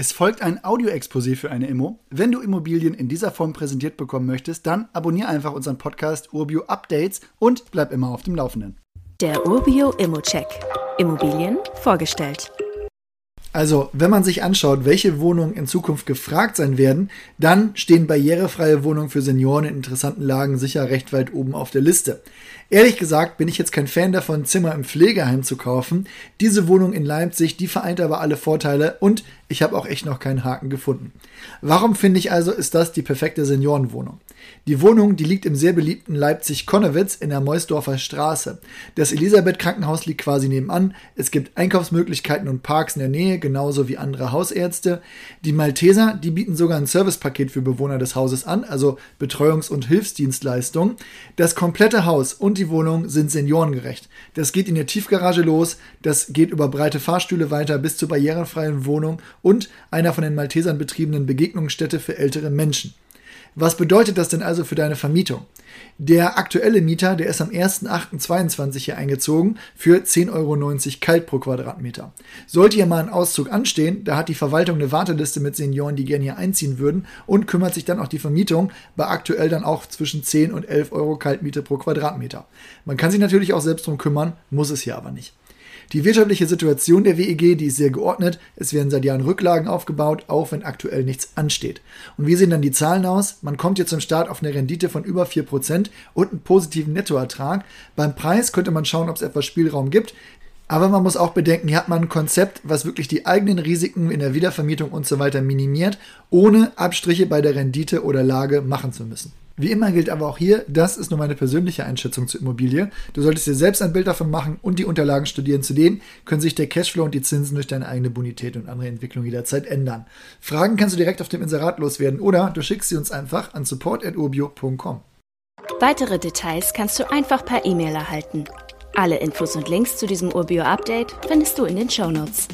Es folgt ein Audio-Exposé für eine Immo. Wenn du Immobilien in dieser Form präsentiert bekommen möchtest, dann abonniere einfach unseren Podcast Urbio Updates und bleib immer auf dem Laufenden. Der Urbio Immo-Check. Immobilien vorgestellt. Also, wenn man sich anschaut, welche Wohnungen in Zukunft gefragt sein werden, dann stehen barrierefreie Wohnungen für Senioren in interessanten Lagen sicher recht weit oben auf der Liste. Ehrlich gesagt bin ich jetzt kein Fan davon, Zimmer im Pflegeheim zu kaufen. Diese Wohnung in Leipzig, die vereint aber alle Vorteile und ich habe auch echt noch keinen Haken gefunden. Warum finde ich also, ist das die perfekte Seniorenwohnung? Die Wohnung, die liegt im sehr beliebten Leipzig-Konnewitz in der Meusdorfer Straße. Das Elisabeth-Krankenhaus liegt quasi nebenan. Es gibt Einkaufsmöglichkeiten und Parks in der Nähe, genauso wie andere Hausärzte. Die Malteser, die bieten sogar ein Servicepaket für Bewohner des Hauses an, also Betreuungs- und Hilfsdienstleistungen. Das komplette Haus und die Wohnung sind seniorengerecht. Das geht in der Tiefgarage los, das geht über breite Fahrstühle weiter bis zur barrierefreien Wohnung und einer von den Maltesern betriebenen Begegnungsstätte für ältere Menschen. Was bedeutet das denn also für deine Vermietung? Der aktuelle Mieter, der ist am 1.8.22 hier eingezogen für 10,90 Euro kalt pro Quadratmeter. Sollte hier mal ein Auszug anstehen, da hat die Verwaltung eine Warteliste mit Senioren, die gerne hier einziehen würden und kümmert sich dann auch die Vermietung bei aktuell dann auch zwischen 10 und 11 Euro Kaltmiete pro Quadratmeter. Man kann sich natürlich auch selbst drum kümmern, muss es hier aber nicht. Die wirtschaftliche Situation der WEG, die ist sehr geordnet. Es werden seit Jahren Rücklagen aufgebaut, auch wenn aktuell nichts ansteht. Und wie sehen dann die Zahlen aus? Man kommt jetzt zum Start auf eine Rendite von über 4% und einen positiven Nettoertrag. Beim Preis könnte man schauen, ob es etwas Spielraum gibt. Aber man muss auch bedenken, hier hat man ein Konzept, was wirklich die eigenen Risiken in der Wiedervermietung und so weiter minimiert, ohne Abstriche bei der Rendite oder Lage machen zu müssen. Wie immer gilt aber auch hier, das ist nur meine persönliche Einschätzung zur Immobilie. Du solltest dir selbst ein Bild davon machen und die Unterlagen studieren. Zudem können sich der Cashflow und die Zinsen durch deine eigene Bonität und andere Entwicklung jederzeit ändern. Fragen kannst du direkt auf dem Inserat loswerden oder du schickst sie uns einfach an support.urbio.com. Weitere Details kannst du einfach per E-Mail erhalten. Alle Infos und Links zu diesem Urbio-Update findest du in den Show Notes.